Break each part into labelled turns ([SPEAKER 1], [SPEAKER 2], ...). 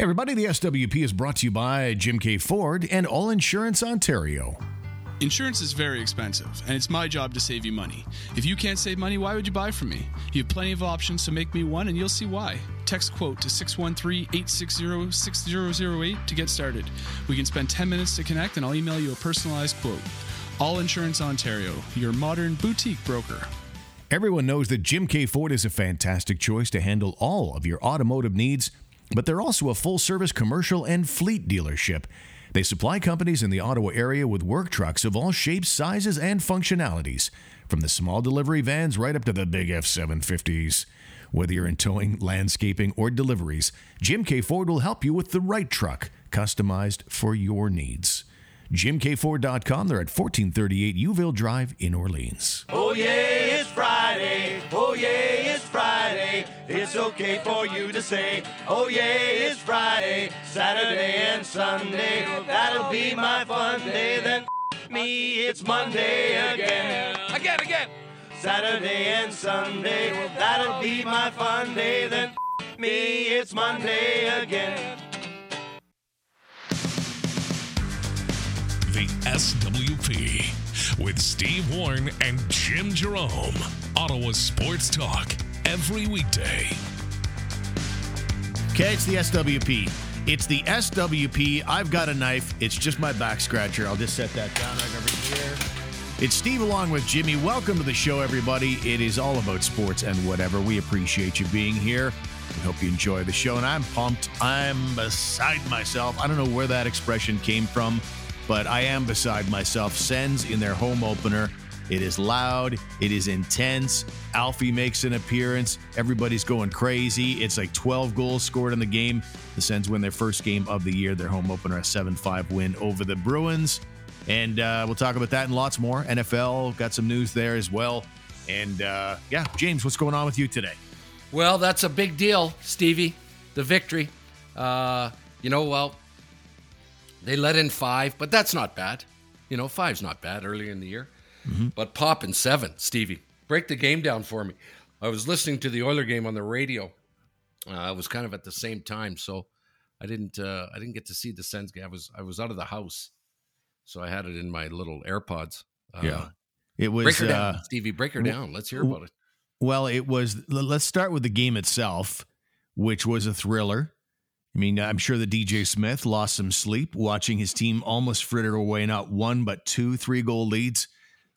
[SPEAKER 1] Hey, everybody, the SWP is brought to you by Jim Keay Ford and All Insurance Ontario.
[SPEAKER 2] Insurance is very expensive, and it's my job to save you money. If you can't save money, why would you buy from me? You have plenty of options, so make me one, and you'll see why. Text quote to 613 860 6008 to get started. We can spend 10 minutes to connect, and I'll email you a personalized quote. All Insurance Ontario, your modern boutique broker.
[SPEAKER 1] Everyone knows that Jim Keay Ford is a fantastic choice to handle all of your automotive needs, but they're also a full service commercial and fleet dealership. They supply companies in the Ottawa area with work trucks of all shapes, sizes, and functionalities, from the small delivery vans right up to the big F 750s. Whether you're in towing, landscaping, or deliveries, Jim Keay Ford will help you with the right truck, customized for your needs. JimKFord.com. They're at 1438 Youville Drive in Orleans.
[SPEAKER 3] Oh yeah, it's Friday. Oh yeah, it's okay for you to say, oh yeah, it's Friday. Saturday and Sunday, that'll be my fun day. Then me, it's Monday again.
[SPEAKER 4] Again, again.
[SPEAKER 3] Saturday and Sunday, that'll be my fun day. Then me, it's Monday again.
[SPEAKER 5] The SWP with Steve Warren and Jim Jerome. Ottawa Sports Talk every weekday.
[SPEAKER 1] Okay, it's the SWP. It's the SWP. I've got a knife. It's just my back scratcher. I'll just set that down right over here. It's Steve along with Jimmy. Welcome to the show, everybody. It is all about sports and whatever. We appreciate you being here. We hope you enjoy the show, and I'm pumped. I'm beside myself. I don't know where that expression came from, but I am beside myself. Sens in their home opener. It is loud. It is intense. Alfie makes an appearance. Everybody's going crazy. It's like 12 goals scored in the game. The Sens win their first game of the year, their home opener, a 7 5 win over the Bruins. And uh, we'll talk about that and lots more. NFL got some news there as well. And uh, yeah, James, what's going on with you today?
[SPEAKER 4] Well, that's a big deal, Stevie. The victory. Uh, you know, well, they let in five, but that's not bad. You know, five's not bad early in the year. But pop in seven, Stevie. Break the game down for me. I was listening to the Oiler game on the radio. Uh, I was kind of at the same time, so I didn't. Uh, I didn't get to see the Sens game. I was. I was out of the house, so I had it in my little AirPods. Uh,
[SPEAKER 1] It was.
[SPEAKER 4] break her down,
[SPEAKER 1] uh,
[SPEAKER 4] Stevie. Break her down. Let's hear about it.
[SPEAKER 1] Well, it was. Let's start with the game itself, which was a thriller. I mean, I'm sure the DJ Smith lost some sleep watching his team almost fritter away not one but two three goal leads.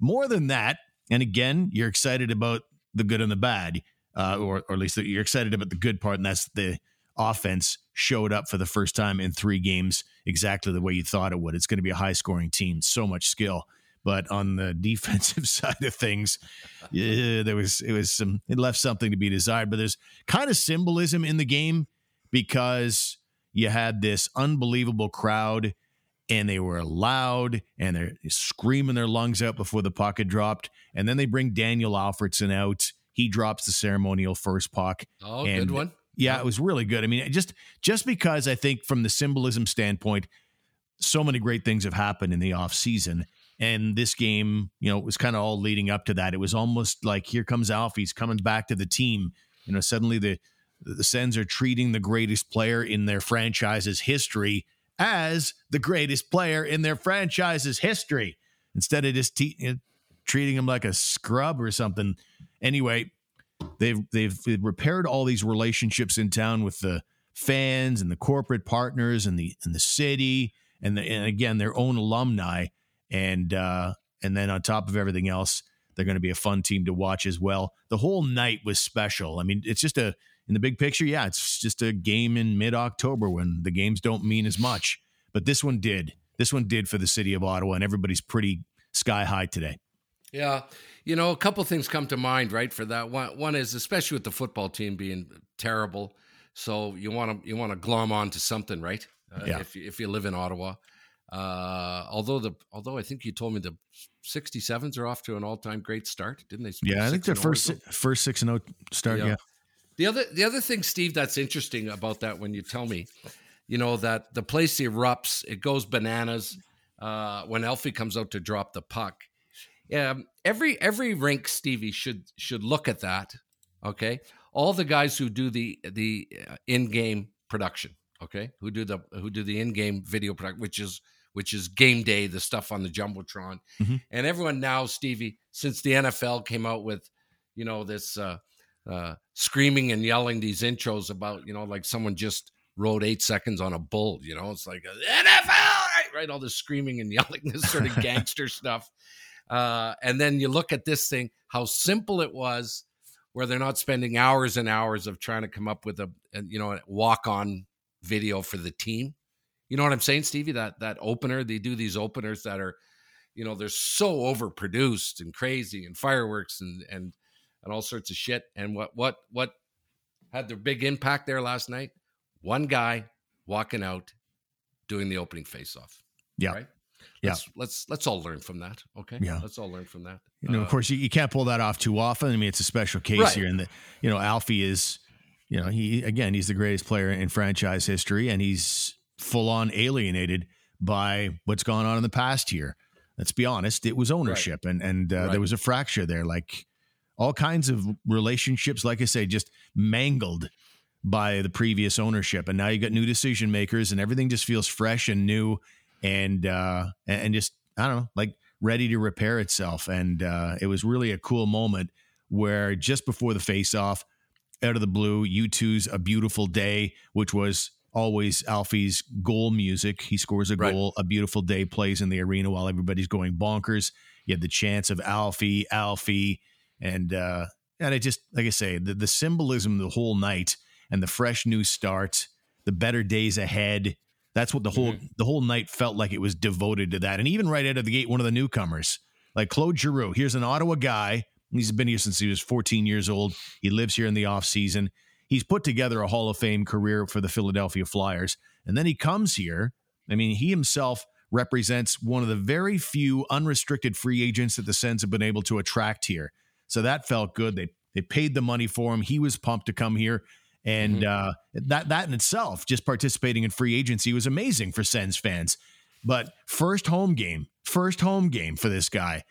[SPEAKER 1] More than that, and again, you're excited about the good and the bad, uh, or, or at least you're excited about the good part, and that's the offense showed up for the first time in three games exactly the way you thought it would. It's going to be a high scoring team, so much skill. But on the defensive side of things, yeah, there was it was some it left something to be desired. But there's kind of symbolism in the game because you had this unbelievable crowd
[SPEAKER 4] Mhm. Oh,
[SPEAKER 1] And-
[SPEAKER 4] good one.
[SPEAKER 1] Yeah, it was really good. I mean, just just because I think from the symbolism standpoint, so many great things have happened in the off season. And this game, you know, it was kind of all leading up to that. It was almost like here comes Alfie's coming back to the team. You know, suddenly the the Sens are treating the greatest player in their franchise's history as the greatest player in their franchise's history. Instead of just te- treating him like a scrub or something. Anyway, they've they've repaired all these relationships in town with the fans and the corporate partners and the and the city and the, and again their own alumni. And uh and then on top of everything else they're going to be a fun team to watch as well. The whole night was special. I mean it's just a in the big picture yeah it's just a game in mid-october when the games don't mean as much but this one did this one did for the city of ottawa and everybody's pretty sky high today
[SPEAKER 4] Yeah. You know, a couple things come to mind, right? For that one, one is especially with the football team being terrible, so you want to you want to glom on to something, right? uh,
[SPEAKER 1] Yeah.
[SPEAKER 4] if you- if you live in Ottawa. Uh, although the although I think you told me the 67s are off to an all time great start, didn't they?
[SPEAKER 1] Yeah, I think their
[SPEAKER 4] 6 and 0 or
[SPEAKER 1] first first six and zero start.
[SPEAKER 4] Yeah.
[SPEAKER 1] Yeah,
[SPEAKER 4] The other the other thing, Steve, that's interesting about that when you tell me, you know, that the place erupts, it goes bananas uh, when Alfie comes out to drop the puck. Um, every every rink, Stevie should should look at that. Okay, all the guys who do the the uh, in game production. Okay, who do the who do the in game video production, which is which is game day, the stuff on the jumbotron,
[SPEAKER 1] Mhm.
[SPEAKER 4] and everyone now, Stevie, since the NFL came out with, you know, this. Uh, uh, screaming and yelling these intros about, you know, like someone just rode eight seconds on a bull. You know, it's like NFL, right? right? All this screaming and yelling, this sort of gangster stuff. Uh, and then you look at this thing, how simple it was, where they're not spending hours and hours of trying to come up with a, a you know, a walk-on video for the team. You know what I'm saying, Stevie? That that opener, they do these openers that are, you know, they're so overproduced and crazy and fireworks and and and all sorts of shit. And what what what had the big impact there last night? One guy walking out doing the opening face off.
[SPEAKER 1] Yeah.
[SPEAKER 4] Right?
[SPEAKER 1] Yeah.
[SPEAKER 4] Let's let's let's all learn from that. Okay.
[SPEAKER 1] Yeah.
[SPEAKER 4] Let's all learn from that.
[SPEAKER 1] you know,
[SPEAKER 4] Uh,
[SPEAKER 1] of course, you, you can't pull that off too often. I mean, it's a special case
[SPEAKER 4] Right.
[SPEAKER 1] here, and the you know Alfie is, you know, he again he's the greatest player in franchise history, and he's full on alienated by what's gone on in the past here. Let's be honest, it was ownership, and and uh,
[SPEAKER 4] Right.
[SPEAKER 1] there was a fracture there, like all kinds of relationships, like I say, just mangled by the previous ownership, and now you got new decision makers, and everything just feels fresh and new, and uh, and just I don't know, like ready to repair itself. And uh, it was really a cool moment where just before the face off, out of the blue, U2's A Beautiful Day, which was always Alfie's goal music. He scores a
[SPEAKER 4] Right.
[SPEAKER 1] goal, A Beautiful Day plays in the arena while everybody's going bonkers. You had the chance of Alfie, Alfie, and uh, and it just like I say, the, the symbolism the whole night and the fresh new start, the better days ahead. That's what the whole the whole night felt like it was devoted to that. And even right out of the gate, one of the newcomers, like Claude Giroux, here's an Ottawa guy. He's been here since he was 14 years old. He lives here in the off season. He's put together a Hall of Fame career for the Philadelphia Flyers. And then he comes here. I mean, he himself represents one of the very few unrestricted free agents that the Sens have been able to attract here. So that felt good. They they paid the money for him. He was pumped to come here. And uh, that that in itself, just participating in free agency was amazing for Sens fans. But first home game, first home game for this guy.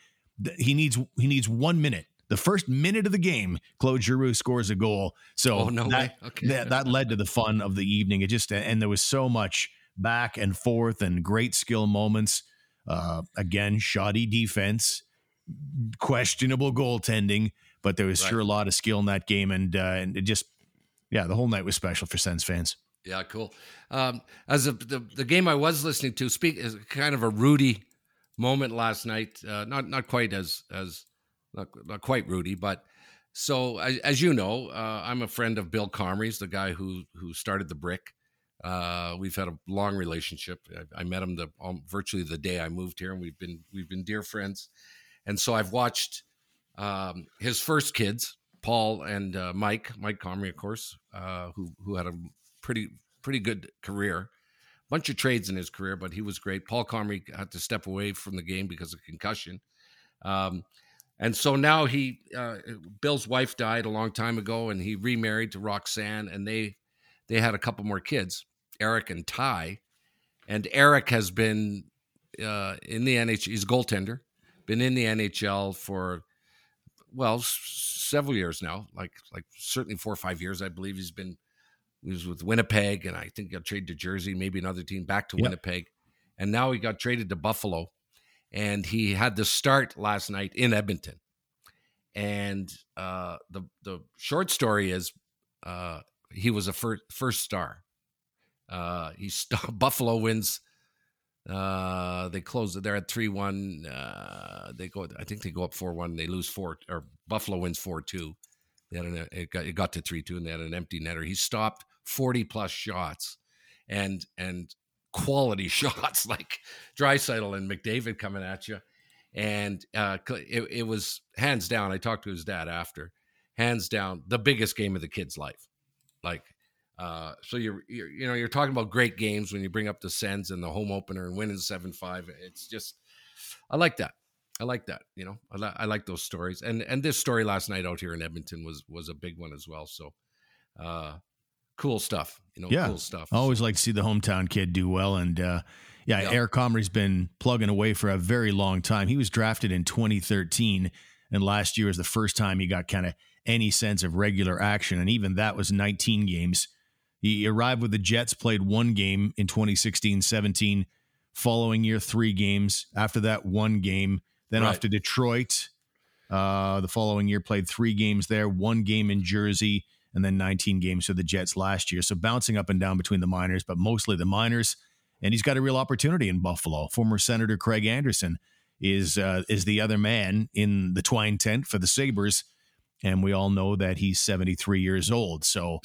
[SPEAKER 1] He needs he needs one minute. The first minute of the game, Claude Giroux scores a goal. So
[SPEAKER 4] Oh, no
[SPEAKER 1] that.
[SPEAKER 4] Okay.
[SPEAKER 1] that that led to the fun of the evening. It just and there was so much back and forth and great skill moments. Uh, again, shoddy defense, questionable goaltending, but there was
[SPEAKER 4] Right.
[SPEAKER 1] sure a lot of skill in that game, and uh, and it just yeah, the whole night was special for Sens fans.
[SPEAKER 4] Yeah, cool. Um, as a, the the game I was listening to speak is kind of a Rudy moment last night. Uh, not not quite as as not, not quite Rudy, but so as, as you know, uh, I'm a friend of Bill Comrie's, the guy who who started the Brick. Uh, we've had a long relationship. I, I met him the um, virtually the day I moved here, and we've been we've been dear friends. And so I've watched um, his first kids, Paul and uh, Mike, Mike Comrie, of course, uh, who who had a pretty pretty good career. Bunch of trades in his career, but he was great. Paul Comrie had to step away from the game because of concussion. Um, and so now he, uh, Bill's wife died a long time ago, and he remarried to Roxanne, and they they had a couple more kids, Eric and Ty. And Eric has been uh, in the NHL. He's a goaltender, been in the NHL for well s- several years now, like like certainly four or five years, I believe. He's been he was with Winnipeg, and I think got traded to Jersey, maybe another team, back to
[SPEAKER 1] Yep.
[SPEAKER 4] Winnipeg, and now he got traded to Buffalo, and he had the start last night in Edmonton. And uh, the the short story is uh, he was a first first star. Uh, he st- Buffalo wins. Uh, they close. They're at three one. Uh, they go. I think they go up four one. They lose four. Or Buffalo wins four two. They had an, it got it got to three two, and they had an empty netter. He stopped forty plus shots, and and quality shots like Draisaitl and McDavid coming at you, and uh, it, it was hands down. I talked to his dad after, hands down the biggest game of the kid's life. Like Uh, so you're, you're you know you're talking about great games when you bring up the Sens and the home opener and winning seven five. It's just I like that. I like that. You know, I, li- I like those stories. And and this story last night out here in Edmonton was was a big one as well. So, uh, cool stuff. You know,
[SPEAKER 1] Yeah.
[SPEAKER 4] cool stuff.
[SPEAKER 1] I always like to see the hometown kid do well. And uh, yeah,
[SPEAKER 4] Yeah.
[SPEAKER 1] Eric Comrie's been plugging away for a very long time. He was drafted in 2013, and last year was the first time he got kind of any sense of regular action. And even that was 19 games. He arrived with the Jets, played one game in 2016 17. Following year, three games. After that, one game. Then off to Detroit. Uh, the following year, played three games there, one game in Jersey, and then 19 games for the Jets last year. So bouncing up and down between the minors, but mostly the minors. And he's got a real opportunity in Buffalo. Former Senator Craig Anderson is uh, is the other man in the twine tent for the Sabres. And we all know that he's 73 years old. So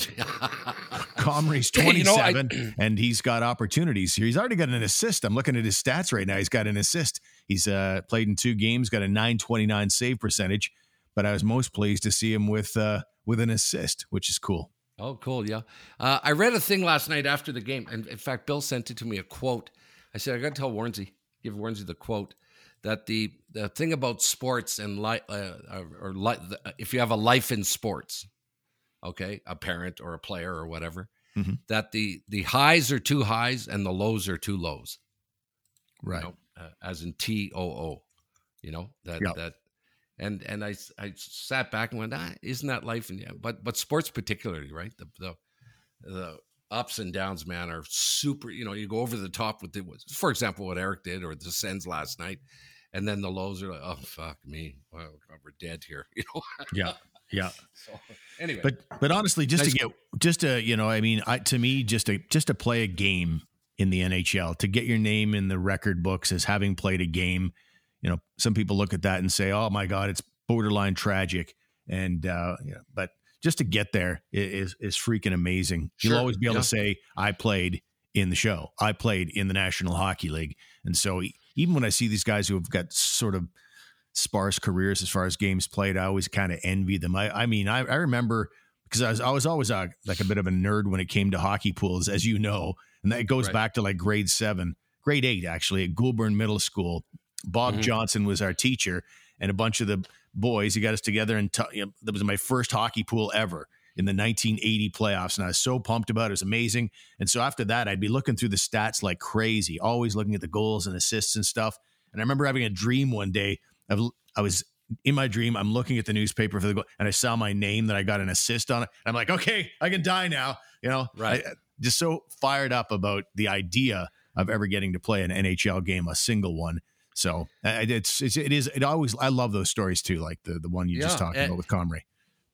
[SPEAKER 1] Comrie's
[SPEAKER 4] Hey, you know, I-
[SPEAKER 1] 27 and he's got opportunities here. He's already got an assist. I'm looking at his stats right now. He's got an assist. He's uh, played in two games, got a 929 save percentage, but I was most pleased to see him with uh, with an assist, which is cool.
[SPEAKER 4] Oh, cool. Yeah. Uh, I read a thing last night after the game. And in fact, Bill sent it to me a quote. I said, I got to tell Warnsey, give Warnsey the quote that the, the thing about sports and life, uh, or, or li- if you have a life in sports, okay, a parent or a player or whatever,
[SPEAKER 1] Mhm.
[SPEAKER 4] that the, the highs are too highs and the lows are too lows. you
[SPEAKER 1] Right.
[SPEAKER 4] know, uh, as in T O O, you know that
[SPEAKER 1] Yeah.
[SPEAKER 4] that, and and I I sat back and went, ah, isn't that life? And yeah, but but sports particularly, right? The the the ups and downs, man, are super. You know, you go over the top with the, for example, what Eric did or the Sens last night, and then the lows are like, oh fuck me, well, we're dead here, you know.
[SPEAKER 1] Yeah. Yeah.
[SPEAKER 4] So anyway,
[SPEAKER 1] But but honestly, just
[SPEAKER 4] Nice
[SPEAKER 1] to get just to you know, I mean, I, to me, just to just to play a game in the NHL, to get your name in the record books as having played a game, you know, some people look at that and say, "Oh my God, it's borderline tragic," and uh, you know, but just to get there is is freaking amazing. You'll always be able
[SPEAKER 4] yeah.
[SPEAKER 1] to say, "I played in the show. I played in the National Hockey League," and so even when I see these guys who have got sort of sparse careers as far as games played. I always kind of envy them. I, I mean, I, I remember because I was, I was always a, like a bit of a nerd when it came to hockey pools, as you know, and that goes
[SPEAKER 4] Right.
[SPEAKER 1] back to like grade seven, grade eight, actually, at Goulbourn Middle School. Bob
[SPEAKER 4] Mhm.
[SPEAKER 1] Johnson was our teacher, and a bunch of the boys. He got us together, and t- you know, that was my first hockey pool ever in the 1980 playoffs, and I was so pumped about it. It was amazing. And so after that, I'd be looking through the stats like crazy, always looking at the goals and assists and stuff. And I remember having a dream one day. Of, I was in my dream. I'm looking at the newspaper for the goal, and I saw my name that I got an assist on it. I'm like, okay, I can die now. You know,
[SPEAKER 4] Right.
[SPEAKER 1] I- just so fired up about the idea of ever getting to play an NHL game, a single one. So it's, it's it is it always I love those stories too, like the the one you just
[SPEAKER 4] Yeah,
[SPEAKER 1] talked about with Comrie.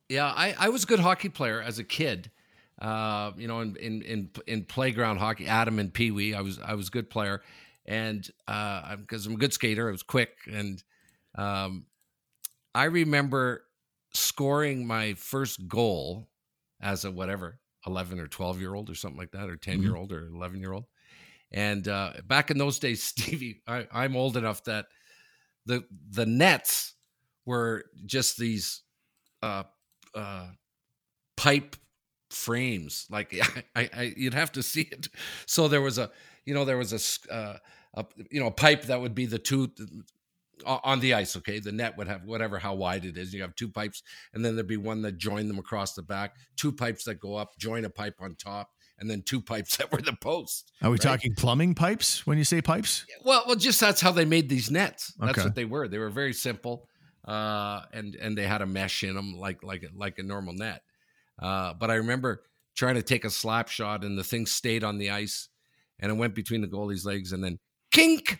[SPEAKER 4] Yeah, I, I was a good hockey player as a kid. Uh, you know, in, in in in playground hockey, Adam and Pee Wee, I was I was a good player, and uh, because I'm a good skater, I was quick, and um, I remember scoring my first goal as a whatever eleven or twelve year old or something like that, or 10 year old or eleven year old. And uh, back in those days, Stevie, I, I'm old enough that the the nets were just these uh, uh, pipe frames. Like I, I, you'd have to see it. So there was a, you know, there was a, uh, a you know, a pipe that would be the two on the ice. Okay, the net would have whatever how wide it is. You have two pipes, and then there'd be one that joined them across the back. Two pipes that go up, join a pipe on top, and then two pipes that were the post.
[SPEAKER 1] Are we
[SPEAKER 4] right?
[SPEAKER 1] talking plumbing pipes when you say pipes?
[SPEAKER 4] Well, well, just that's how they made these nets. That's
[SPEAKER 1] Okay.
[SPEAKER 4] what they were. They were very simple, uh, and and they had a mesh in them, like like a- like a normal net. Uh, but I remember trying to take a slap shot, and the thing stayed on the ice, and it went between the goalie's legs, and then kink,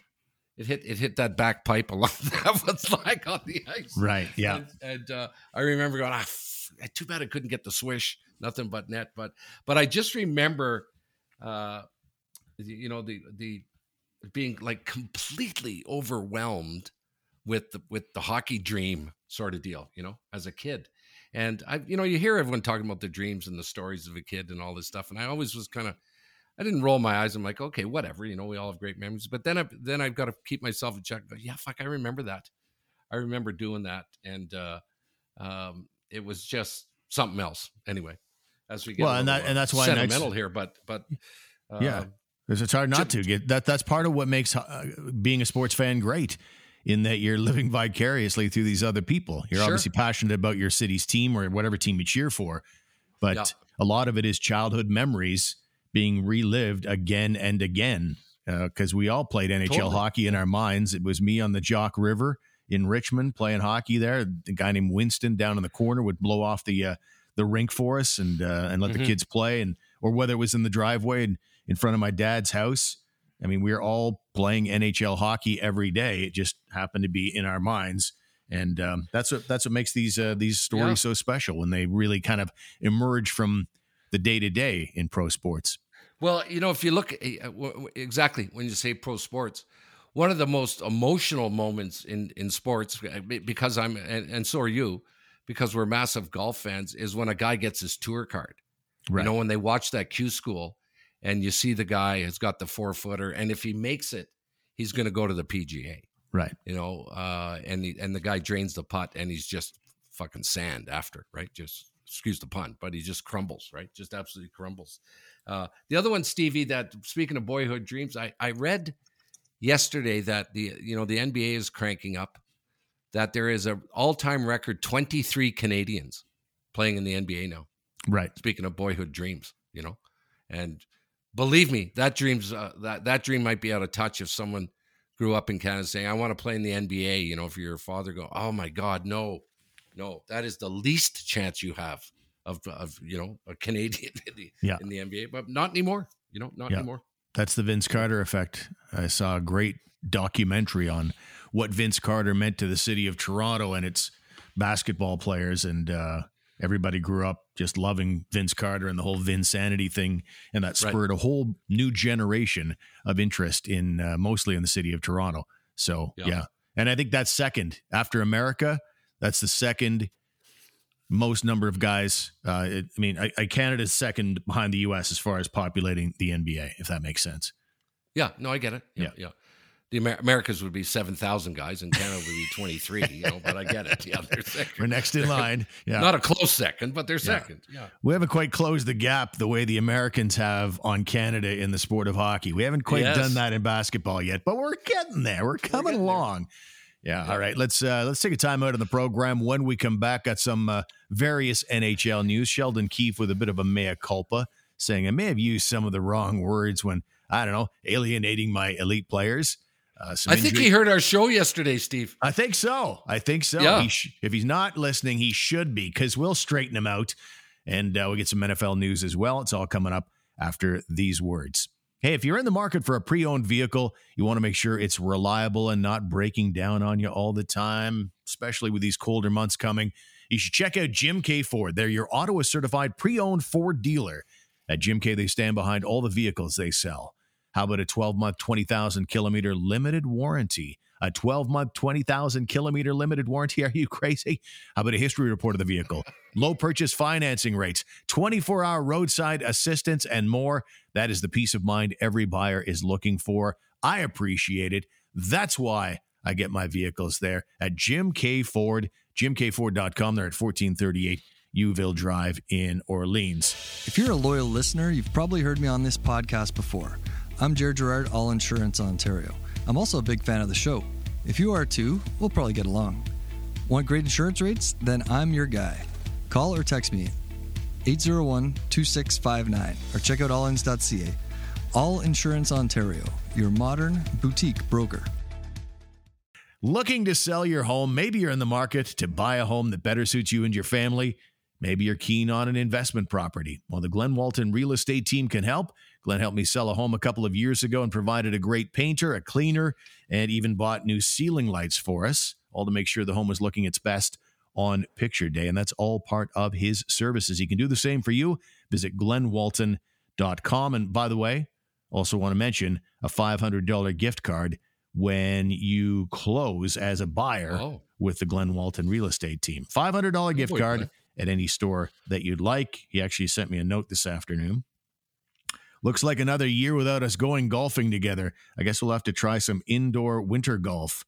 [SPEAKER 4] it hit it hit that back pipe along that was like on the ice.
[SPEAKER 1] Right. Yeah.
[SPEAKER 4] And, and uh, I remember going, ah, f- too bad I couldn't get the swish, nothing but net. But but I just remember, uh, you know, the the being like completely overwhelmed with the with the hockey dream sort of deal, you know, as a kid. And I, you know, you hear everyone talking about the dreams and the stories of a kid and all this stuff, and I always was kind of. I didn't roll my eyes. I'm like, okay, whatever. You know, we all have great memories. But then, I then I've got to keep myself in check. Go, yeah, fuck, I remember that. I remember doing that, and uh, um, it was just something else. Anyway, as we get
[SPEAKER 1] Well, and that- and
[SPEAKER 4] uh,
[SPEAKER 1] that's why next-
[SPEAKER 4] sentimental here, but but uh,
[SPEAKER 1] Yeah. Because it's hard not to get that. That's it's hard not to get that. That's part of what makes uh, being a sports fan great. In that you're living vicariously through these other people. You're
[SPEAKER 4] Sure.
[SPEAKER 1] obviously passionate about your city's team or whatever team you cheer for, but
[SPEAKER 4] Yeah.
[SPEAKER 1] a lot of it is childhood memories being relived again and again. Because we all played NHL
[SPEAKER 4] Totally.
[SPEAKER 1] hockey in our minds. It was me on the Jock River in Richmond playing hockey there. The guy named Winston down in the corner would blow off the uh, the rink for us and uh, and let
[SPEAKER 4] Mhm.
[SPEAKER 1] the kids play, and or whether it was in the driveway and in front of my dad's house. I mean, we were all playing NHL hockey every day. It just happened to be in our minds, and um, that's what that's what makes these uh, these stories
[SPEAKER 4] Yeah.
[SPEAKER 1] so special when they really kind of emerge from the day to day in pro sports.
[SPEAKER 4] Well, you know, if you look w- w- exactly when you say pro sports, one of the most emotional moments in in sports, uh, because I'm and, and so are you, because we're massive golf fans, is when a guy gets his tour card.
[SPEAKER 1] Right.
[SPEAKER 4] You know, when they watch that Q school, and you see the guy has got the four footer, and if he makes it, he's going to go to the PGA.
[SPEAKER 1] Right.
[SPEAKER 4] You know, uh, and the, and the guy drains the putt, and he's just fucking sand after, right? Just excuse the pun, but he just crumbles, right? Just absolutely crumbles. Uh, the other one, Stevie, that speaking of boyhood dreams, I, I read yesterday that the you know the NBA is cranking up, that there is a all time record twenty three Canadians playing in the NBA now.
[SPEAKER 1] Right.
[SPEAKER 4] Speaking of boyhood dreams, you know, and believe me, that dreams uh, that that dream might be out of touch if someone grew up in Canada saying, "I want to play in the NBA." You know, if your father go, "Oh my God, no, no," that is the least chance you have of of you know a Canadian in the,
[SPEAKER 1] Yeah.
[SPEAKER 4] in the NBA, but not anymore. You know, not
[SPEAKER 1] Yeah.
[SPEAKER 4] anymore.
[SPEAKER 1] That's the Vince Carter effect. I saw a great documentary on what Vince Carter meant to the city of Toronto and its basketball players, and uh, everybody grew up just loving Vince Carter and the whole Vinsanity thing, and that
[SPEAKER 4] Right.
[SPEAKER 1] spurred a whole new generation of interest in uh, mostly in the city of Toronto. So
[SPEAKER 4] Yeah.
[SPEAKER 1] yeah, and I think that's second after America. That's the second most number of guys. Uh, it, I mean, I, I Canada's second behind the U.S. as far as populating the NBA, if that makes sense.
[SPEAKER 4] Yeah, no, I get it. Yeah, yeah. The Amer- Americas would be seven thousand guys, and Canada would be twenty three. You know, but I get it. Yeah, they're second.
[SPEAKER 1] We're next in line. Yeah.
[SPEAKER 4] Not a close second, but they're
[SPEAKER 1] Yeah.
[SPEAKER 4] second. Yeah.
[SPEAKER 1] we haven't quite closed the gap the way the Americans have on Canada in the sport of hockey. We haven't quite
[SPEAKER 4] Yes.
[SPEAKER 1] done that in basketball yet, but we're getting there. We're coming
[SPEAKER 4] there.
[SPEAKER 1] along. Yeah. All right. Let's uh, let's take a time out of the program. When we come back, got some uh, various NHL news. Sheldon Keefe with a bit of a mea culpa, saying I may have used some of the wrong words when I don't know alienating my elite players. Uh,
[SPEAKER 4] I think
[SPEAKER 1] injury-
[SPEAKER 4] he heard our show yesterday, Steve.
[SPEAKER 1] I think so. I think so.
[SPEAKER 4] Yeah.
[SPEAKER 1] He sh- if he's not listening, he should be because we'll straighten him out, and uh, we'll get some NFL news as well. It's all coming up after these words. Hey, if you're in the market for a pre-owned vehicle, you want to make sure it's reliable and not breaking down on you all the time, especially with these colder months coming. You should check out Jim Keay Ford. They're your Ottawa certified pre-owned Ford dealer. At Jim Keay, they stand behind all the vehicles they sell. How about a 12 month, 20,000 kilometer limited warranty? A 12 month, 20,000 kilometer limited warranty? Are you crazy? How about a history report of the vehicle? Low purchase financing rates, 24 hour roadside assistance, and more. That is the peace of mind every buyer is looking for. I appreciate it. That's why I get my vehicles there at Jim Keay Ford, jimkford.com. They're at 1438 Youville Drive in Orleans.
[SPEAKER 6] If you're a loyal listener, you've probably heard me on this podcast before. I'm Jared Gerard, All Insurance Ontario. I'm also a big fan of the show. If you are too, we'll probably get along. Want great insurance rates? Then I'm your guy. Call or text me 801 2659 or check out allins.ca. All Insurance Ontario, your modern boutique broker.
[SPEAKER 1] Looking to sell your home? Maybe you're in the market to buy a home that better suits you and your family. Maybe you're keen on an investment property. Well, the Glen Walton real estate team can help. Glenn helped me sell a home a couple of years ago and provided a great painter, a cleaner, and even bought new ceiling lights for us, all to make sure the home was looking its best on picture day. And that's all part of his services. He can do the same for you. Visit glenwalton.com. And by the way, also want to mention a $500 gift card when you close as a buyer
[SPEAKER 4] Oh.
[SPEAKER 1] with the Glen Walton real estate team. $500 gift
[SPEAKER 4] boy,
[SPEAKER 1] card
[SPEAKER 4] Glenn.
[SPEAKER 1] at any store that you'd like. He actually sent me a note this afternoon. Looks like another year without us going golfing together. I guess we'll have to try some indoor winter golf.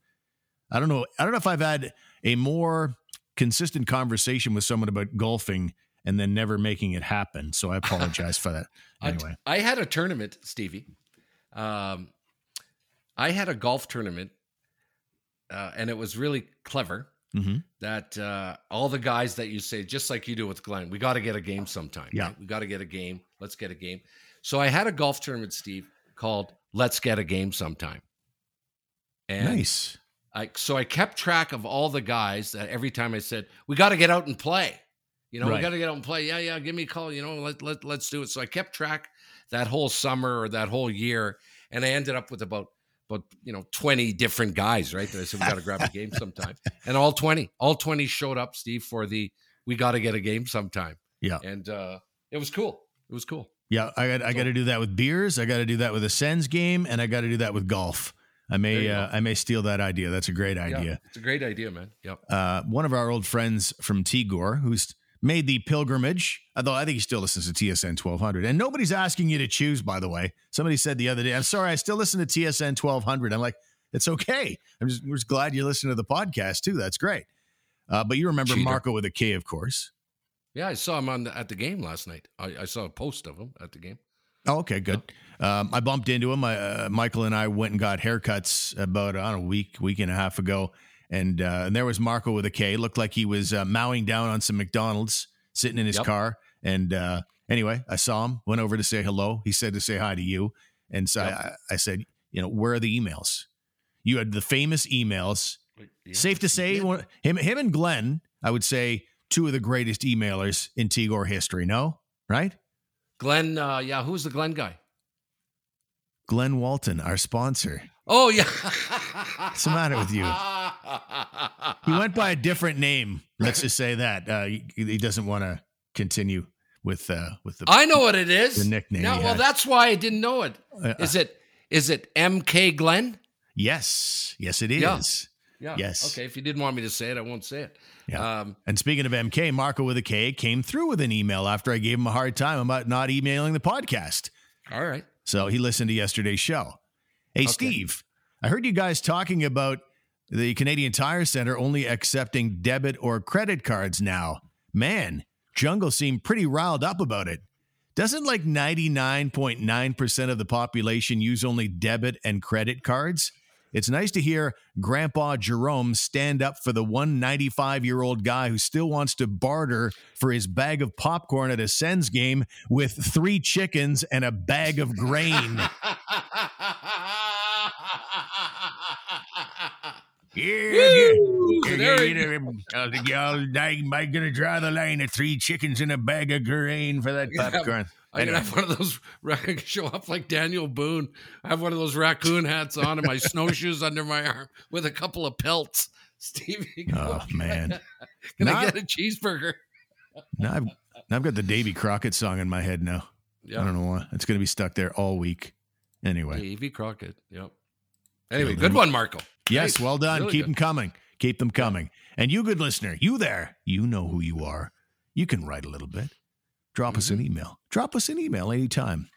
[SPEAKER 1] I don't know. I don't know if I've had a more consistent conversation with someone about golfing and then never making it happen. So I apologize for that. Anyway,
[SPEAKER 4] I, had a tournament, Stevie. Um, I had a golf tournament, uh, and it was really clever.
[SPEAKER 1] Mhm.
[SPEAKER 4] That uh, all the guys that you say, just like you do with Glenn, we got to get a game sometime.
[SPEAKER 1] Yeah.
[SPEAKER 4] right? we got to get a game. Let's get a game. So I had a golf tournament, Steve, called "Let's Get a Game Sometime." And
[SPEAKER 1] nice.
[SPEAKER 4] I so I kept track of all the guys that every time I said, "We got to get out and play." You know,
[SPEAKER 1] Right.
[SPEAKER 4] we got to get out and play. Yeah, yeah, give me a call, you know, let let let's do it. So I kept track that whole summer or that whole year and I ended up with about about you know 20 different guys, right? That I said we got to grab a game sometime. And all 20, all 20 showed up, Steve, for the we got to get a game sometime.
[SPEAKER 1] Yeah.
[SPEAKER 4] And uh it was cool. It was cool.
[SPEAKER 1] Yeah, I got I got to do that with beers. I got to do that with a Sens game, and I got to do that with golf. I may uh, I may steal that idea. That's a great
[SPEAKER 4] Yeah,
[SPEAKER 1] idea.
[SPEAKER 4] it's a great idea, man. Yep.
[SPEAKER 1] Uh, one of our old friends from Tigor, who's made the pilgrimage, although I think he still listens to TSN 1200, and nobody's asking you to choose. By the way, somebody said the other day, "I'm sorry, I still listen to TSN 1200." I'm like, it's okay. I'm just, we're just glad you listen to the podcast too. That's great. Uh, but you remember
[SPEAKER 4] Cheater.
[SPEAKER 1] Marco with a K, of course.
[SPEAKER 4] Yeah, I saw him on the, at the game last night. I, I saw a post of him at the game.
[SPEAKER 1] Oh, okay, good. Um, I bumped into him. I, uh, Michael and I went and got haircuts about I don't know, a week, week and a half ago, and uh, and there was Marco with a K. Looked like he was uh, mowing down on some McDonald's, sitting in his
[SPEAKER 4] Yep.
[SPEAKER 1] car. And uh, anyway, I saw him. Went over to say hello. He said to say hi to you, and so
[SPEAKER 4] Yep.
[SPEAKER 1] I, I said, you know, where are the emails? You had the famous emails.
[SPEAKER 4] Yeah,
[SPEAKER 1] Safe to say, one, him him and Glenn, I would say, two of the greatest emailers in Tigor history. No, right?
[SPEAKER 4] Glenn, uh, yeah, who's the Glenn guy?
[SPEAKER 1] Glenn Walton, our sponsor.
[SPEAKER 4] Oh yeah.
[SPEAKER 1] What's the matter with you? He went by a different name. Let's just say that uh, he, he doesn't want to continue with uh, with the.
[SPEAKER 4] I know what it is.
[SPEAKER 1] The nickname
[SPEAKER 4] No, well, that's why I didn't know it.
[SPEAKER 1] uh,
[SPEAKER 4] Is it is it MK Glenn?
[SPEAKER 1] yes, yes, it is.
[SPEAKER 4] Yeah. Yeah.
[SPEAKER 1] Yes.
[SPEAKER 4] Okay. If you didn't want me to say it, I won't say it.
[SPEAKER 1] Yeah.
[SPEAKER 4] Um,
[SPEAKER 1] And speaking of MK, Marco with a K came through with an email after I gave him a hard time about not emailing the podcast.
[SPEAKER 4] all right.
[SPEAKER 1] So he listened to yesterday's show. Hey, Steve, I heard you guys talking about the Canadian Tire Center only accepting debit or credit cards now. Man, Jungle seemed pretty riled up about it. Doesn't like 99.9% of the population use only debit and credit cards? It's nice to hear Grandpa Jerome stand up for the 195 year old guy who still wants to barter for his bag of popcorn at a Sens game with three chickens and a bag of grain. Yeah,
[SPEAKER 4] Woo!
[SPEAKER 1] yeah, yeah, yeah, I think y'all I might gonna draw the line at three chickens and a bag of grain for that
[SPEAKER 4] Yeah, I'm gonna have one of those rac- show up like Daniel Boone. I have one of those raccoon hats on and my snowshoes under my arm with a couple of pelts. Stevie,
[SPEAKER 1] Oh man,
[SPEAKER 4] can I
[SPEAKER 1] Not-
[SPEAKER 4] get a cheeseburger?
[SPEAKER 1] now I've, now I've got the Davy Crockett song in my head now. I don't know why it's gonna be stuck there all week. Anyway,
[SPEAKER 4] Davy Crockett. Yep. Anyway, good one, Marco.
[SPEAKER 1] yes, well done.
[SPEAKER 4] Really
[SPEAKER 1] Keep
[SPEAKER 4] good.
[SPEAKER 1] them coming. Keep them coming. And you, good listener, you there, you know who you are. You can write a little bit. Drop us an
[SPEAKER 4] Mm-hmm.
[SPEAKER 1] email. Drop us an email anytime.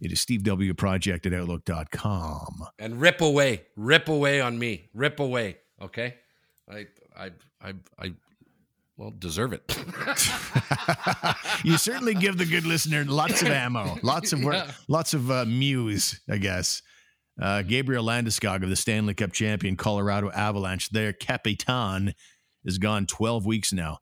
[SPEAKER 1] It is stevewproject at outlook.com.
[SPEAKER 4] And rip away, rip away on me, rip away. Okay, I, I, I, I, well, deserve it.
[SPEAKER 1] you certainly give the good listener lots of ammo, lots of work,
[SPEAKER 4] Yeah.
[SPEAKER 1] lots of uh, muse, I guess. Uh, Gabriel Landeskog of the Stanley Cup champion Colorado Avalanche, their capitan, is gone 12 weeks now.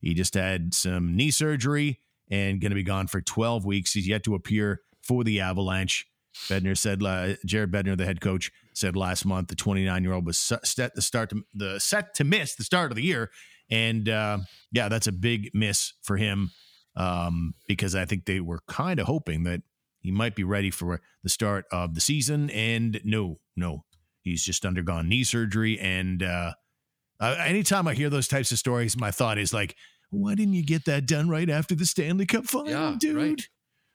[SPEAKER 1] He just had some knee surgery and going to be gone for 12 weeks. He's yet to appear for the Avalanche. Bednar said, uh, Jared Bednar, the head coach, said last month the 29 year old was set to start to, the set to miss the start of the year, and uh, yeah, that's a big miss for him um, because I think they were kind of hoping that he might be ready for the start of the season. And no, no, he's just undergone knee surgery. And uh, anytime I hear those types of stories, my thought is like, why didn't you get that done right after the Stanley Cup final,
[SPEAKER 4] Yeah,
[SPEAKER 1] dude?
[SPEAKER 4] right.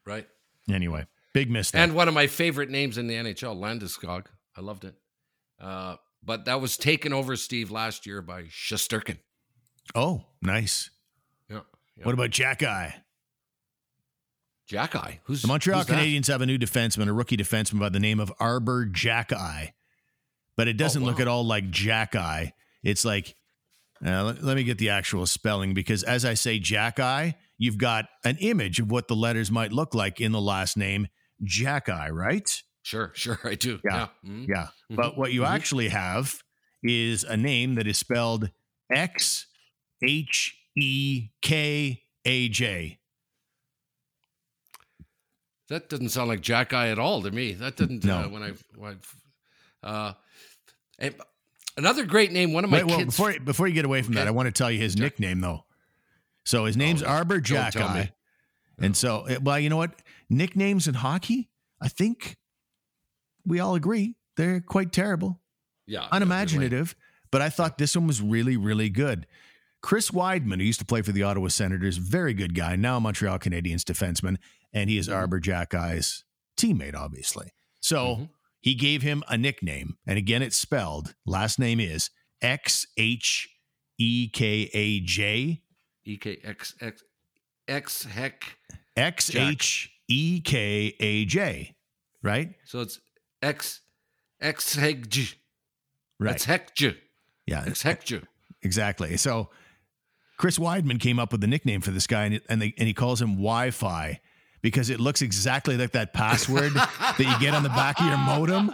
[SPEAKER 4] right.
[SPEAKER 1] Anyway, big miss. there.
[SPEAKER 4] And one of my favorite names in the NHL, Landeskog. I loved it. Uh, but that was taken over, Steve, last year by Shesterkin.
[SPEAKER 1] oh, nice.
[SPEAKER 4] Yeah. yeah.
[SPEAKER 1] What about Jack Eye?
[SPEAKER 4] Jack Eye? Who's
[SPEAKER 1] The Montreal
[SPEAKER 4] who's that?
[SPEAKER 1] Canadiens have a new defenseman, a rookie defenseman by the name of Arber Jack Eye. But it doesn't look
[SPEAKER 4] wow.
[SPEAKER 1] at all like Jack Eye. It's like Uh, let, let me get the actual spelling because as I say Jackeye, you've got an image of what the letters might look like in the last name Jackeye, right?
[SPEAKER 4] Sure, sure, I do.
[SPEAKER 1] Yeah.
[SPEAKER 4] Yeah. Mhm.
[SPEAKER 1] Yeah. But what you
[SPEAKER 4] Mhm.
[SPEAKER 1] actually have is a name that is spelled X H E K A J.
[SPEAKER 4] That doesn't sound like Jack Eye at all to me. That didn't
[SPEAKER 1] No.
[SPEAKER 4] uh, when I when I, uh, and another great name. One of my
[SPEAKER 1] Wait, well,
[SPEAKER 4] kids.
[SPEAKER 1] before before you get away from that, I want to tell you his nickname though. So his name's
[SPEAKER 4] Oh,
[SPEAKER 1] Arber
[SPEAKER 4] don't tell
[SPEAKER 1] Jackeye.
[SPEAKER 4] me.
[SPEAKER 1] And so, eh, well, you know what? Nicknames in hockey, I think we all agree they're quite terrible,
[SPEAKER 4] yeah,
[SPEAKER 1] unimaginative. But I thought this one was really, really good. Chris Wideman, who used to play for the Ottawa Senators, very good guy, now a Montreal Canadiens defenseman, and he is Arber Jackeye's teammate, obviously. So
[SPEAKER 4] Mhm.
[SPEAKER 1] He gave him a nickname, and again, it's spelled. Last name is X H E K A J.
[SPEAKER 4] E K X X X heck.
[SPEAKER 1] X H E K A J, right?
[SPEAKER 4] So it's X X heck J.
[SPEAKER 1] Right.
[SPEAKER 4] It's heck J.
[SPEAKER 1] yeah,
[SPEAKER 4] It's heck J.
[SPEAKER 1] exactly. So Chris Wideman came up with the nickname for this guy, and, and, they, and he calls him Wi Fi because it looks exactly like that password that you get on the back of your modem.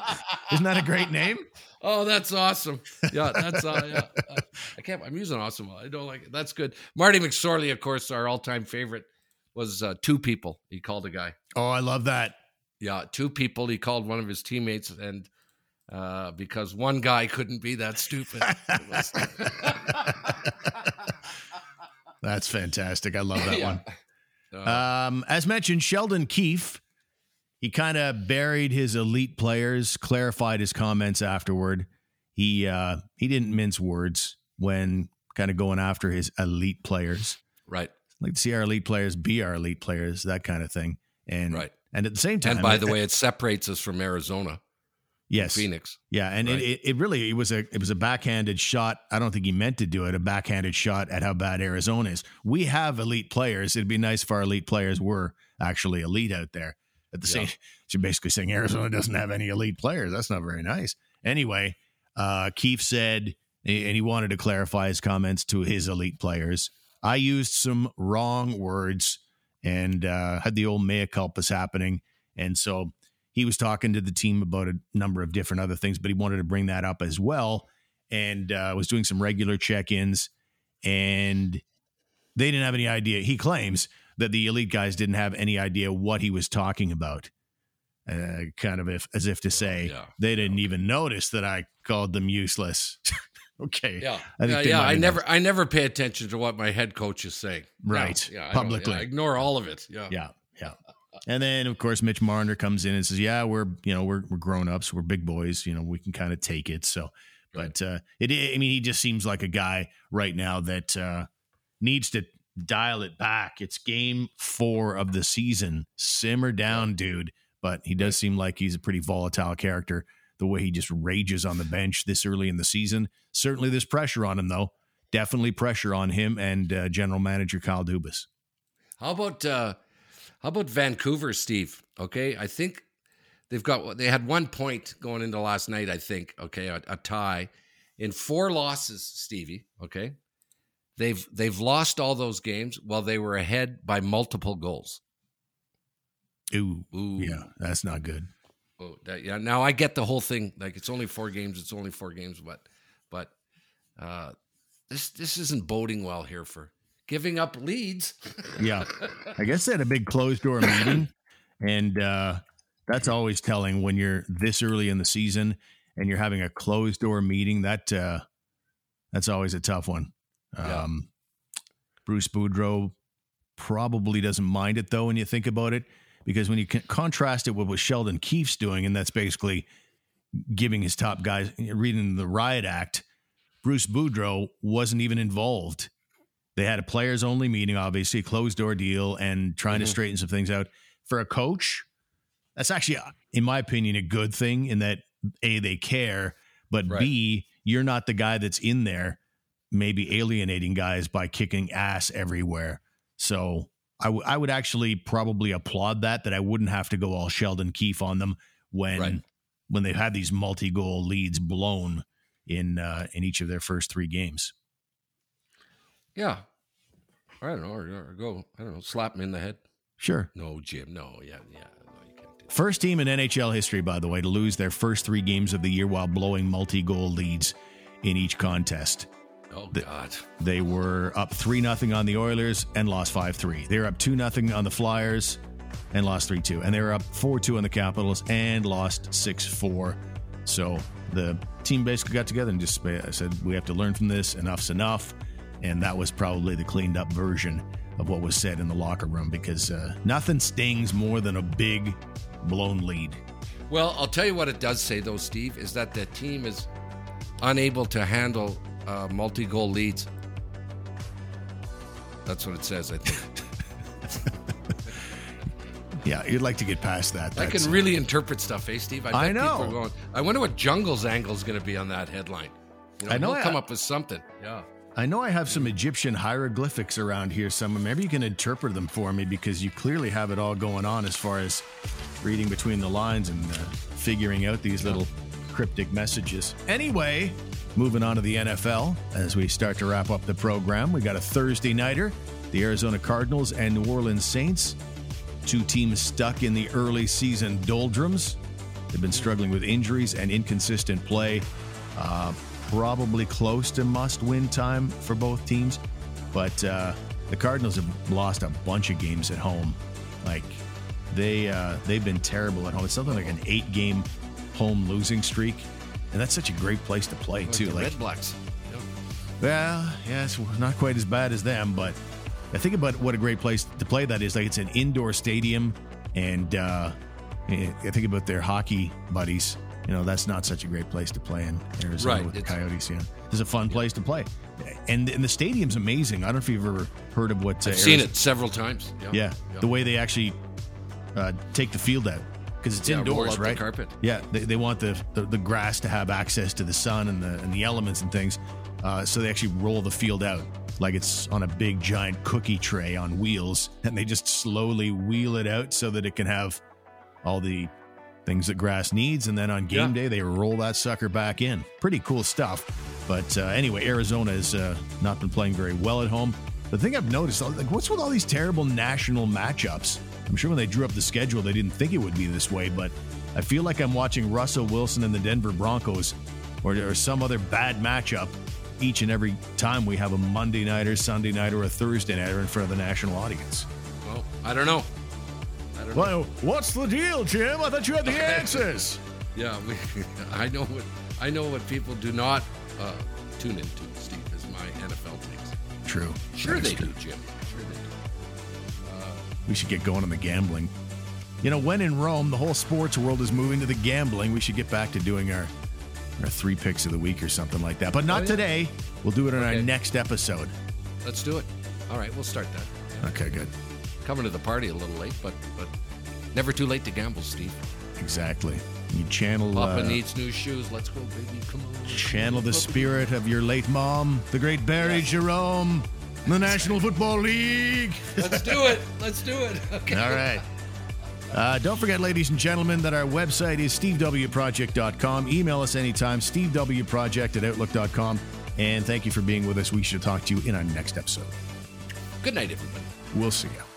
[SPEAKER 1] Isn't that a great name?
[SPEAKER 4] Oh, that's awesome. Yeah, that's uh, yeah. Uh, I can't. I'm using awesome. I don't like it. That's good. Marty McSorley, of course, our all-time favorite, was uh, two people. He called a guy.
[SPEAKER 1] Oh, I love that.
[SPEAKER 4] Yeah, two people. He called one of his teammates, and uh, because one guy couldn't be that stupid.
[SPEAKER 1] That's fantastic. I love that
[SPEAKER 4] Yeah.
[SPEAKER 1] one.
[SPEAKER 4] Uh,
[SPEAKER 1] Um, as mentioned, Sheldon Keefe, he kind of buried his elite players, clarified his comments afterward. He uh, he didn't mince words when kind of going after his elite players.
[SPEAKER 4] right,
[SPEAKER 1] like to see our elite players be our elite players, that kind of thing. And
[SPEAKER 4] right.
[SPEAKER 1] and at the same time,
[SPEAKER 4] And by the
[SPEAKER 1] uh,
[SPEAKER 4] way, it separates us from Arizona,
[SPEAKER 1] yes,
[SPEAKER 4] Phoenix.
[SPEAKER 1] yeah, and
[SPEAKER 4] Right.
[SPEAKER 1] it, it, really it was a it was a backhanded shot. I don't think he meant to do it. A backhanded shot at how bad Arizona is. We have elite players. It'd be nice if our elite players were actually elite out there. At the
[SPEAKER 4] Yeah.
[SPEAKER 1] same, you're basically saying Arizona doesn't have any elite players. That's not very nice. Anyway, uh, Keefe said, and he wanted to clarify his comments to his elite players. I used some wrong words and uh, had the old mea culpas happening, and so he was talking to the team about a number of different other things, but he wanted to bring that up as well, and uh, was doing some regular check-ins, and they didn't have any idea. He claims that the elite guys didn't have any idea what he was talking about. Uh, kind of if, as if to say
[SPEAKER 4] yeah.
[SPEAKER 1] they didn't even notice that I called them useless. okay,
[SPEAKER 4] Yeah,
[SPEAKER 1] I
[SPEAKER 4] yeah, yeah. I
[SPEAKER 1] have
[SPEAKER 4] never, I never pay attention to what my head coach is saying.
[SPEAKER 1] Right,
[SPEAKER 4] Yeah,
[SPEAKER 1] publicly.
[SPEAKER 4] ignore all of it. Yeah,
[SPEAKER 1] Yeah, yeah. And then of course Mitch Marner comes in and says, "Yeah, we're you know we're we're grown ups, we're big boys, you know we can kind of take it." So, but uh, it I mean he just seems like a guy right now that uh, needs to dial it back. It's game four of the season. Simmer down, dude. But he does seem like he's a pretty volatile character. The way he just rages on the bench this early in the season. Certainly, there's pressure on him though. Definitely pressure on him and uh, general manager Kyle Dubas.
[SPEAKER 4] How about uh how about Vancouver, Steve? Okay, I think they've got they had one point going into last night. I think okay, a, a tie in four losses, Stevie. Okay, they've they've lost all those games while they were ahead by multiple goals.
[SPEAKER 1] Ooh,
[SPEAKER 4] Ooh,
[SPEAKER 1] yeah, that's not good.
[SPEAKER 4] Oh, that, yeah. Now I get the whole thing. Like it's only four games. It's only four games. But but uh, this this isn't boding well here for giving up leads.
[SPEAKER 1] Yeah. I guess they had a big closed door meeting. And uh, that's always telling when you're this early in the season and you're having a closed door meeting. That uh, that's always a tough one.
[SPEAKER 4] Yeah.
[SPEAKER 1] Um, Bruce Boudreau probably doesn't mind it though when you think about it, because when you can contrast it with what Sheldon Keefe's doing, and that's basically giving his top guys reading the riot act. Bruce Boudreau wasn't even involved. They had a players only meeting, obviously, closed door deal, and trying to
[SPEAKER 4] Mhm.
[SPEAKER 1] straighten some things out. For a coach, that's actually, in my opinion, a good thing in that A, they care, but
[SPEAKER 4] Right.
[SPEAKER 1] B, you're not the guy that's in there, maybe alienating guys by kicking ass everywhere. So I, w- I would actually probably applaud that, that I wouldn't have to go all Sheldon Keefe on them when
[SPEAKER 4] Right.
[SPEAKER 1] when they've had these multi goal leads blown in uh, in each of their first three games.
[SPEAKER 4] Yeah. I don't know, or, or go. I don't know. Slap him in the head.
[SPEAKER 1] Sure.
[SPEAKER 4] No, Jim. No. Yeah. Yeah. No, you can't do that.
[SPEAKER 1] First team in NHL history, by the way, to lose their first three games of the year while blowing multi goal leads in each contest.
[SPEAKER 4] Oh God.
[SPEAKER 1] They were up 3 0 on the Oilers and lost 5 3. They were up 2 0 on the Flyers and lost 3 2. And they were up 4 2 on the Capitals and lost 6 4. So the team basically got together and just said, we have to learn from this. Enough's enough. And that was probably the cleaned up version of what was said in the locker room because uh, nothing stings more than a big blown lead.
[SPEAKER 4] Well, I'll tell you what it does say, though, Steve, is that the team is unable to handle uh, multi goal leads. That's what it says, I think.
[SPEAKER 1] Yeah, you'd like to get past that.
[SPEAKER 4] I can really interpret stuff, eh, Steve? bet
[SPEAKER 1] I
[SPEAKER 4] people
[SPEAKER 1] know.
[SPEAKER 4] are going, I wonder what Jungle's angle is going to be on that headline. You
[SPEAKER 1] I know
[SPEAKER 4] He'll
[SPEAKER 1] I-
[SPEAKER 4] come up with something. Yeah.
[SPEAKER 1] I know I have some Egyptian hieroglyphics around here somewhere. Maybe you can interpret them for me because you clearly have it all going on as far as reading between the lines and uh, figuring out these little cryptic messages. Anyway, moving on to the NFL as we start to wrap up the program. We got a Thursday nighter, the Arizona Cardinals and New Orleans Saints. Two teams stuck in the early season doldrums. They've been struggling with injuries and inconsistent play. Uh, probably close to must win time for both teams. But uh, the Cardinals have lost a bunch of games at home. Like they uh, they've been terrible at home. It's something like an eight game home losing streak. And that's such a great place to play, too. Like
[SPEAKER 4] Red Blacks. Yeah.
[SPEAKER 1] well, yeah, it's not quite as bad as them, but I think about what a great place to play that is. Like it's an indoor stadium, and uh, I think about their hockey buddies. You know, that's not such a great place to play in Arizona
[SPEAKER 4] Right,
[SPEAKER 1] with the Coyotes. Yeah, it's a fun place to play, and and the stadium's amazing. I don't know if you've ever heard of what uh,
[SPEAKER 4] I've seen it several times. Yeah.
[SPEAKER 1] Yeah, the way they actually uh, take the field out because it's
[SPEAKER 4] Yeah,
[SPEAKER 1] indoors, right?
[SPEAKER 4] carpet.
[SPEAKER 1] Yeah, they, they want the, the the grass to have access to the sun and the and the elements and things, uh, so they actually roll the field out like it's on a big giant cookie tray on wheels, and they just slowly wheel it out so that it can have all the things that grass needs, and then on game
[SPEAKER 4] Yeah.
[SPEAKER 1] day they roll that sucker back in. Pretty cool stuff. But uh, anyway, Arizona has uh, not been playing very well at home. The thing I've noticed, like, what's with all these terrible national matchups? I'm sure when they drew up the schedule, they didn't think it would be this way, but I feel like I'm watching Russell Wilson and the Denver Broncos or, or some other bad matchup each and every time we have a Monday night or Sunday night or a Thursday nighter in front of the national audience.
[SPEAKER 4] Well, I don't know. Don't know.
[SPEAKER 1] Well, what's the deal, Jim? I thought you had the answers.
[SPEAKER 4] Yeah, we, I know what I know what people do not uh, tune into. Steve is my NFL takes.
[SPEAKER 1] True.
[SPEAKER 4] Sure they
[SPEAKER 1] true.
[SPEAKER 4] do, Jim. Sure they do.
[SPEAKER 1] We should get going on the gambling. You know, when in Rome, the whole sports world is moving to the gambling. We should get back to doing our our three picks of the week or something like that. But not
[SPEAKER 4] Oh, yeah.
[SPEAKER 1] today. We'll do it on our next episode.
[SPEAKER 4] Let's do it. All right, we'll start that. Yeah.
[SPEAKER 1] Okay, good.
[SPEAKER 4] Coming to the party a little late, but but never too late to gamble, Steve.
[SPEAKER 1] Exactly. You channel
[SPEAKER 4] Papa
[SPEAKER 1] uh,
[SPEAKER 4] needs new shoes. Let's go, baby. Come on.
[SPEAKER 1] channel the spirit of your late mom, the great Barry Jerome, the National Football League.
[SPEAKER 4] Let's do it. Let's do it. Okay.
[SPEAKER 1] All right. Uh, don't forget, ladies and gentlemen, that our website is stevewproject.com. Email us anytime, stevewproject at outlook.com. And thank you for being with us. We should talk to you in our next episode.
[SPEAKER 4] Good night, everybody.
[SPEAKER 1] We'll see you.